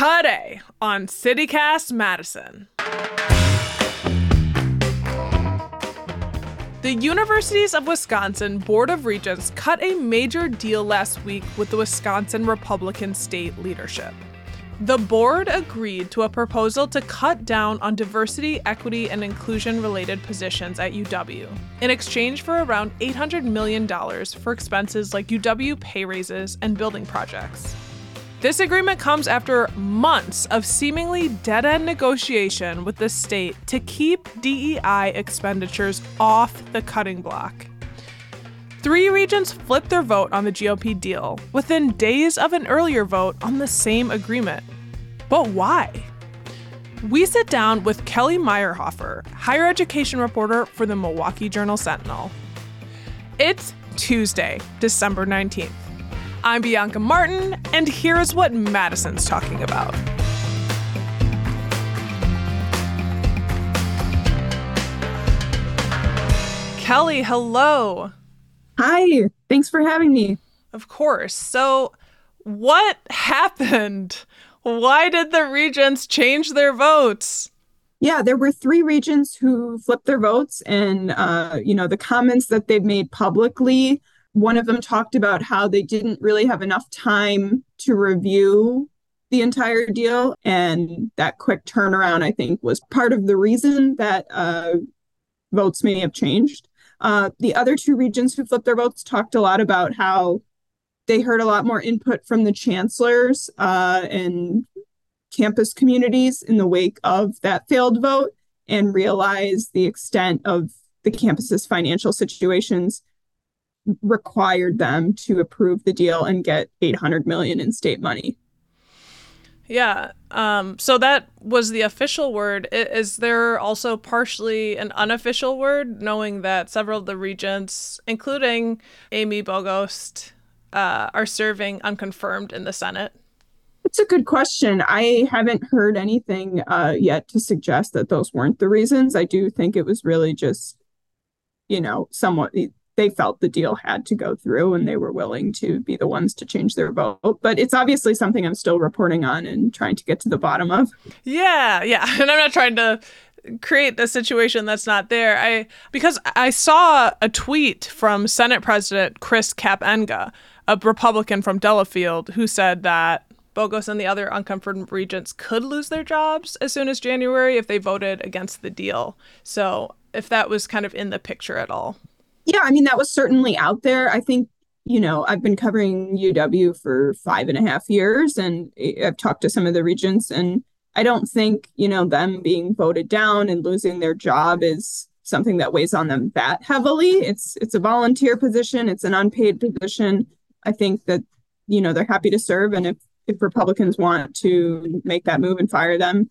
Today on CityCast Madison. The Universities of Wisconsin Board of Regents cut a major deal last week with the Wisconsin Republican state leadership. The board agreed to a proposal to cut down on diversity, equity, and inclusion related positions at UW in exchange for around $800 million for expenses like UW pay raises and building projects. This agreement comes after months of seemingly dead end negotiation with the state to keep DEI expenditures off the cutting block. Three regents flipped their vote on the GOP deal within days of an earlier vote on the same agreement. But why? We sit down with Kelly Meyerhofer, higher education reporter for the Milwaukee Journal Sentinel. It's Tuesday, December 19th. I'm Bianca Martin, and here's what Madison's talking about. Kelly, hello. Hi, thanks for having me. Of course. So, what happened? Why did the regents change their votes? Yeah, there were three regents who flipped their votes, and uh, you know the comments that they've made publicly one of them talked about how they didn't really have enough time to review the entire deal. And that quick turnaround, I think, was part of the reason that uh, votes may have changed. Uh, the other two regents who flipped their votes talked a lot about how they heard a lot more input from the chancellors uh, and campus communities in the wake of that failed vote and realized the extent of the campus's financial situations required them to approve the deal and get 800 million in state money. Yeah. Um, so that was the official word. Is there also partially an unofficial word, knowing that several of the regents, including Amy Bogost, uh, are serving unconfirmed in the Senate? It's a good question. I haven't heard anything uh, yet to suggest that those weren't the reasons. I do think it was really just, you know, somewhat they felt the deal had to go through and they were willing to be the ones to change their vote. But it's obviously something I'm still reporting on and trying to get to the bottom of. Yeah, yeah. And I'm not trying to create a situation that's not there. I because I saw a tweet from Senate President Chris Kapenga, a Republican from Delafield, who said that Bogost and the other unconfirmed regents could lose their jobs as soon as January if they voted against the deal. So if that was kind of in the picture at all. Yeah, I mean, that was certainly out there. I think, you know, I've been covering UW for five and a half years and I've talked to some of the regents, and I don't think, you know, them being voted down and losing their job is something that weighs on them that heavily. It's it's a volunteer position, it's an unpaid position. I think that, you know, they're happy to serve. And if if Republicans want to make that move and fire them,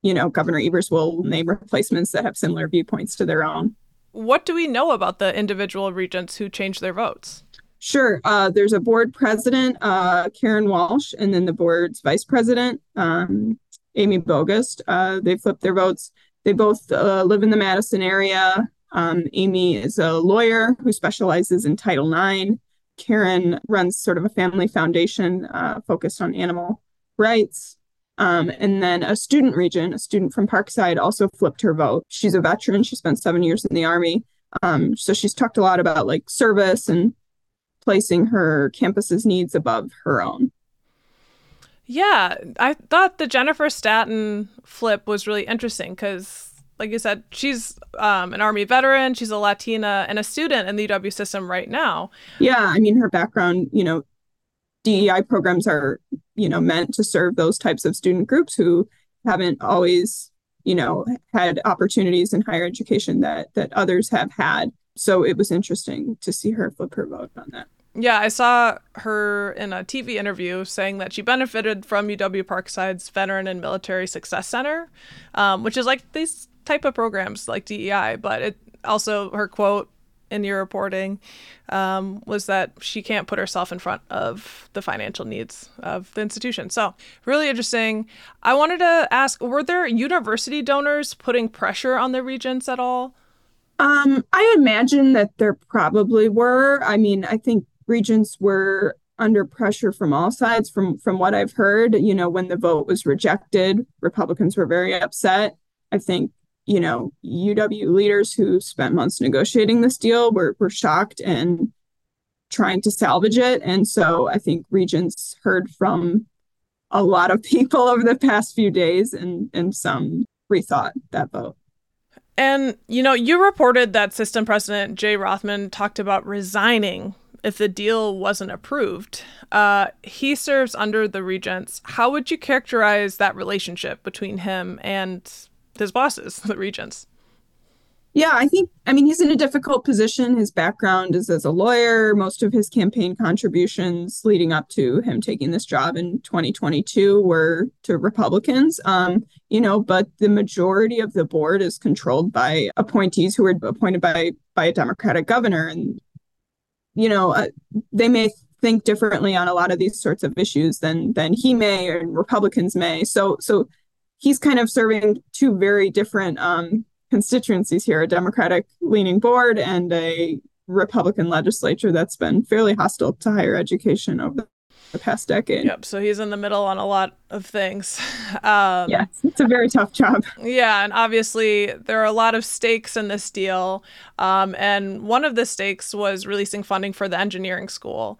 you know, Governor Evers will name replacements that have similar viewpoints to their own. What do we know about the individual regents who changed their votes? Sure. Uh, there's a board president, uh, Karen Walsh, and then the board's vice president, um, Amy Bogost. Uh, they flipped their votes. They both uh, live in the Madison area. Um, Amy is a lawyer who specializes in Title IX. Karen runs sort of a family foundation uh, focused on animal rights. Um, and then a student regent, a student from Parkside, also flipped her vote. She's a veteran. She spent seven years in the Army. Um, so she's talked a lot about like service and placing her campus's needs above her own. Yeah, I thought the Jennifer Staton flip was really interesting because, like you said, she's um, an Army veteran, she's a Latina, and a student in the UW system right now. Yeah, I mean, her background, you know, DEI programs are, you know, meant to serve those types of student groups who haven't always, you know, had opportunities in higher education that that others have had. So it was interesting to see her flip her vote on that. Yeah, I saw her in a TV interview saying that she benefited from UW Parkside's Veteran and Military Success Center, um, which is like these type of programs like DEI. But it also her quote in your reporting um, was that she can't put herself in front of the financial needs of the institution. So, really interesting. I wanted to ask were there university donors putting pressure on the regents at all? Um, I imagine that there probably were. I mean, I think regents were under pressure from all sides from from what I've heard. You know, when the vote was rejected, Republicans were very upset. I think, you know, UW leaders who spent months negotiating this deal were were shocked and trying to salvage it. And so I think Regents heard from a lot of people over the past few days and and some rethought that vote. And you know, you reported that system president Jay Rothman talked about resigning if the deal wasn't approved. Uh, he serves under the regents. How would you characterize that relationship between him and his bosses, the regents? Yeah, I think, I mean, he's in a difficult position. His background is as a lawyer. Most of his campaign contributions leading up to him taking this job in 2022 were to Republicans, um, you know, but the majority of the board is controlled by appointees who were appointed by by a Democratic governor. And you know, uh, they may think differently on a lot of these sorts of issues than than he may or Republicans may. So so he's kind of serving two very different um, constituencies here: a Democratic leaning board and a Republican legislature that's been fairly hostile to higher education over the past decade. Yep. So he's in the middle on a lot of things. Um, yeah, it's a very tough job. Yeah, and obviously there are a lot of stakes in this deal, um, and one of the stakes was releasing funding for the engineering school.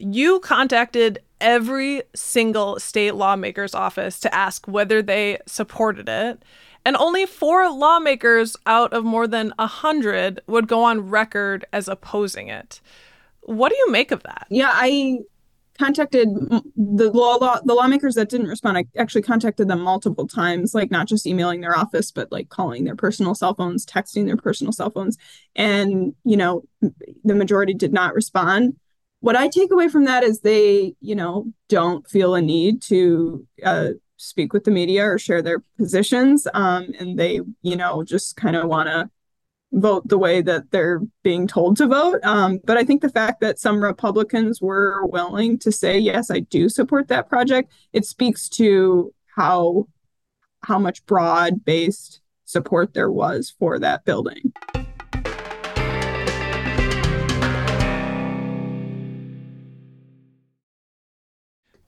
You contacted every single state lawmaker's office to ask whether they supported it. And only four lawmakers out of more than a hundred would go on record as opposing it. What do you make of that? Yeah, I contacted the law, law the lawmakers that didn't respond i actually contacted them multiple times like not just emailing their office but like calling their personal cell phones texting their personal cell phones and you know the majority did not respond what i take away from that is they you know don't feel a need to uh, speak with the media or share their positions um, and they you know just kind of want to vote the way that they're being told to vote. Um, but I think the fact that some Republicans were willing to say, yes, I do support that project, it speaks to how how much broad based support there was for that building.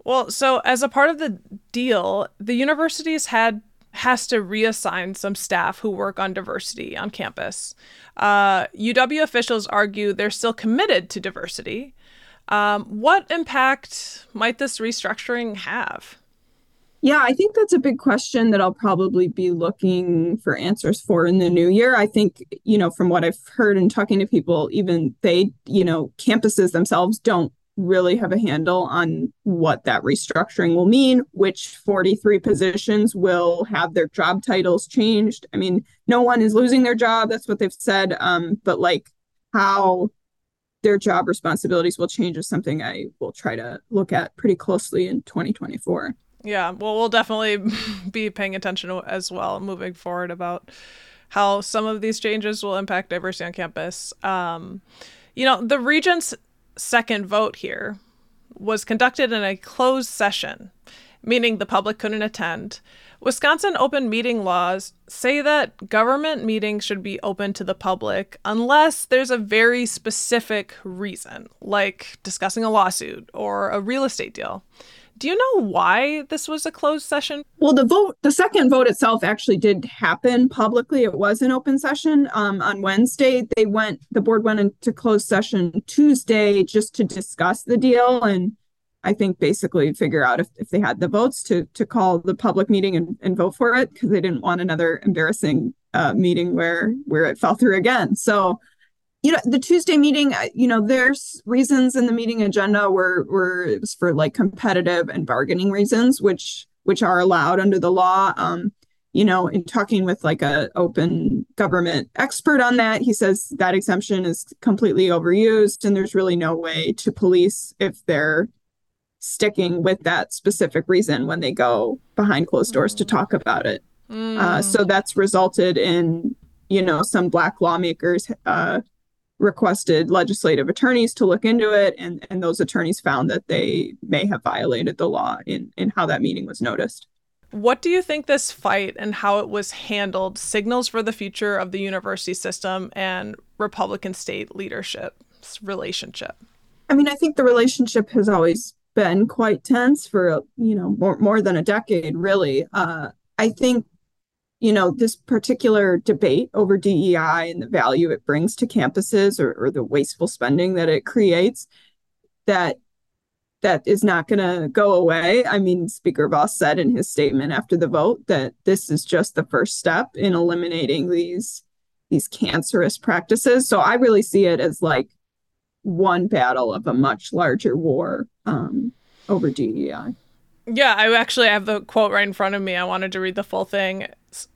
Well, so as a part of the deal, the universities had has to reassign some staff who work on diversity on campus. Uh, UW officials argue they're still committed to diversity. Um, what impact might this restructuring have? Yeah, I think that's a big question that I'll probably be looking for answers for in the new year. I think, you know, from what I've heard and talking to people, even they, you know, campuses themselves don't really have a handle on what that restructuring will mean, which 43 positions will have their job titles changed. I mean, no one is losing their job. That's what they've said. Um, but like how their job responsibilities will change is something I will try to look at pretty closely in 2024. Yeah, well, we'll definitely be paying attention as well moving forward about how some of these changes will impact diversity on campus. Um, you know, the regents second vote here was conducted in a closed session, meaning the public couldn't attend. Wisconsin open meeting laws say that government meetings should be open to the public unless there's a very specific reason, like discussing a lawsuit or a real estate deal. Do you know why this was a closed session? Well, the vote, the second vote itself actually did happen publicly. It was an open session um, on Wednesday. They went, the board went into closed session Tuesday just to discuss the deal and I think basically figure out if, if they had the votes to to call the public meeting and, and vote for it because they didn't want another embarrassing uh, meeting where where it fell through again. So you know the tuesday meeting you know there's reasons in the meeting agenda where where it was for like competitive and bargaining reasons which which are allowed under the law um you know in talking with like a open government expert on that he says that exemption is completely overused and there's really no way to police if they're sticking with that specific reason when they go behind closed doors to talk about it mm. uh, so that's resulted in you know some black lawmakers uh, requested legislative attorneys to look into it and, and those attorneys found that they may have violated the law in, in how that meeting was noticed. What do you think this fight and how it was handled signals for the future of the university system and Republican state leadership's relationship? I mean, I think the relationship has always been quite tense for you know more more than a decade, really. Uh, I think you know this particular debate over DEI and the value it brings to campuses or, or the wasteful spending that it creates that that is not going to go away. I mean, Speaker Vos said in his statement after the vote that this is just the first step in eliminating these these cancerous practices. So I really see it as like one battle of a much larger war um, over DEI. Yeah, I actually have the quote right in front of me. I wanted to read the full thing.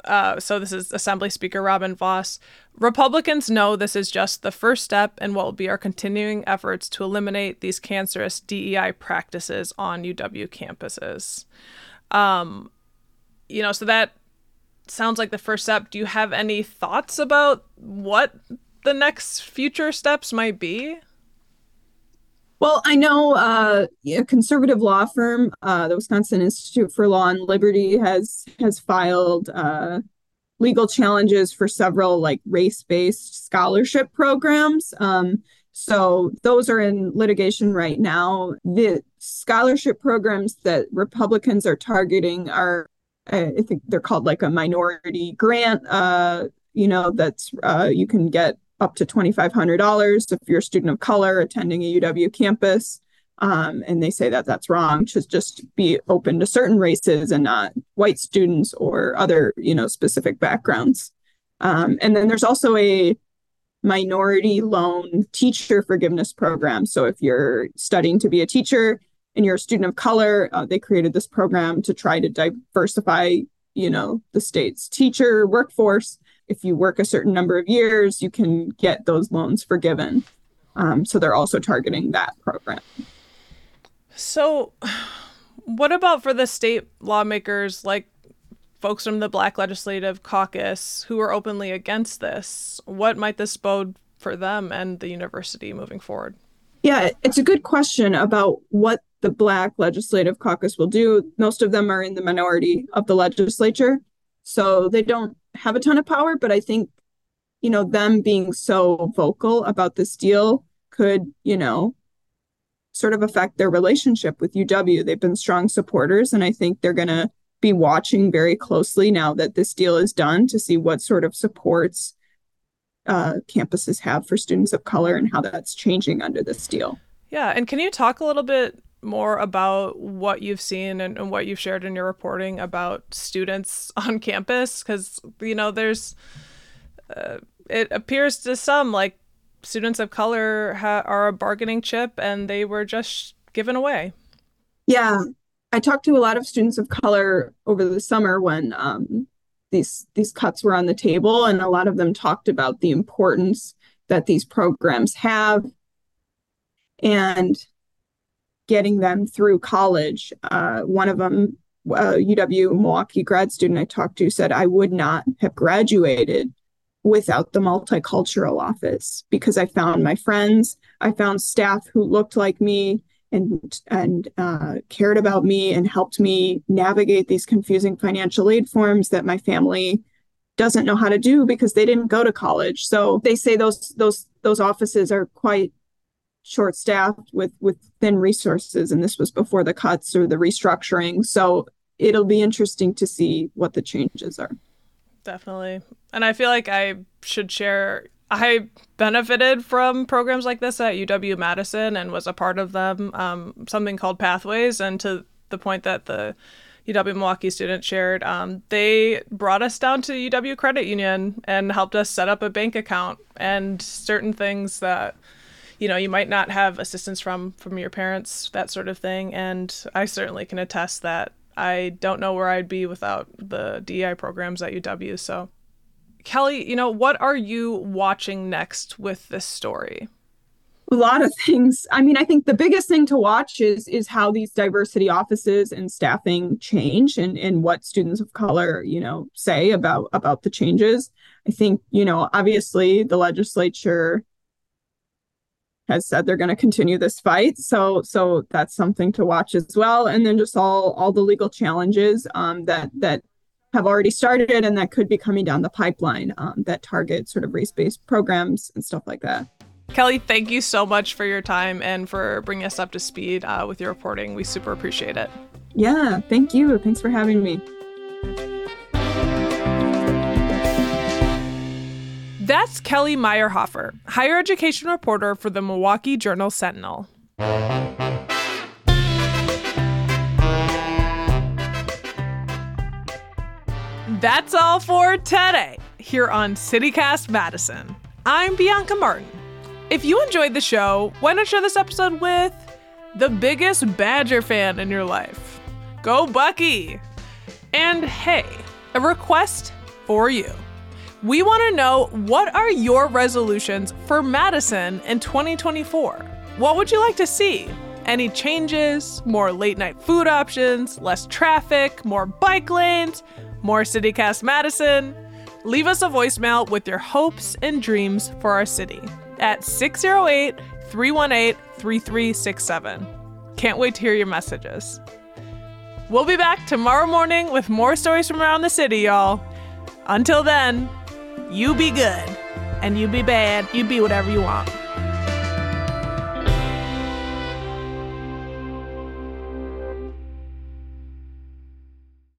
Uh, so this is Assembly Speaker Robin Vos. Republicans know this is just the first step in what will be our continuing efforts to eliminate these cancerous DEI practices on UW campuses. Um, you know, so that sounds like the first step. Do you have any thoughts about what the next future steps might be? Well, I know uh, a conservative law firm, uh, the Wisconsin Institute for Law and Liberty, has has filed uh, legal challenges for several like race-based scholarship programs. Um, so those are in litigation right now. The scholarship programs that Republicans are targeting are, I think they're called like a minority grant. Uh, you know, that's uh, you can get up to $2,500 if you're a student of color attending a UW campus. Um, and they say that that's wrong. to just be open to certain races and not white students or other, you know, specific backgrounds. Um, and then there's also a minority loan teacher forgiveness program. So if you're studying to be a teacher and you're a student of color, uh, they created this program to try to diversify, you know, the state's teacher workforce if you work a certain number of years, you can get those loans forgiven. Um, so they're also targeting that program. So, what about for the state lawmakers, like folks from the Black Legislative Caucus, who are openly against this? What might this bode for them and the university moving forward? Yeah, it's a good question about what the Black Legislative Caucus will do. Most of them are in the minority of the legislature, so they don't have a ton of power, but I think, you know, them being so vocal about this deal could, you know, sort of affect their relationship with UW. They've been strong supporters, and I think they're going to be watching very closely now that this deal is done to see what sort of supports uh, campuses have for students of color and how that's changing under this deal. Yeah. And can you talk a little bit more about what you've seen and, and what you've shared in your reporting about students on campus because you know there's uh, it appears to some like students of color ha- are a bargaining chip and they were just given away. Yeah. I talked to a lot of students of color over the summer when um, these these cuts were on the table and a lot of them talked about the importance that these programs have. And getting them through college. Uh, one of them, a UW Milwaukee grad student I talked to, said, I would not have graduated without the multicultural office because I found my friends, I found staff who looked like me and and uh, cared about me and helped me navigate these confusing financial aid forms that my family doesn't know how to do because they didn't go to college. So they say those those those offices are quite short staffed with with thin resources and this was before the cuts or the restructuring. So it'll be interesting to see what the changes are. Definitely. And i feel like i should share i benefited from programs like this at uw madison and was a part of them um, something called pathways. And to the point that the UW Milwaukee student shared, um, they brought us down to UW Credit Union and helped us set up a bank account and certain things that you know you might not have assistance from from your parents that sort of thing. And i certainly can attest that i don't know where i'd be without the dei programs at uw so kelly you know what are you watching next with this story? A lot of things. I mean i think the biggest thing to watch is is how these diversity offices and staffing change and and what students of color you know say about about the changes. I think you know obviously the legislature has said they're going to continue this fight. So so that's something to watch as well. And then just all all the legal challenges um, that that have already started and that could be coming down the pipeline um, that target sort of race based programs and stuff like that. Kelly, thank you so much for your time and for bringing us up to speed uh, with your reporting. We super appreciate it. Yeah, thank you. Thanks for having me. That's Kelly Meyerhofer, higher education reporter for the Milwaukee Journal Sentinel. That's all for today here on CityCast Madison. I'm Bianca Martin. If you enjoyed the show, why not share this episode with the biggest Badger fan in your life? Go Bucky! And hey, a request for you. We want to know what are your resolutions for Madison in 2024? What would you like to see? Any changes? More late night food options? Less traffic? More bike lanes? More CityCast Madison? Leave us a voicemail with your hopes and dreams for our city at 608 318 3367. Can't wait to hear your messages. We'll be back tomorrow morning with more stories from around the city, y'all. Until then, you be good and you be bad. You be whatever you want.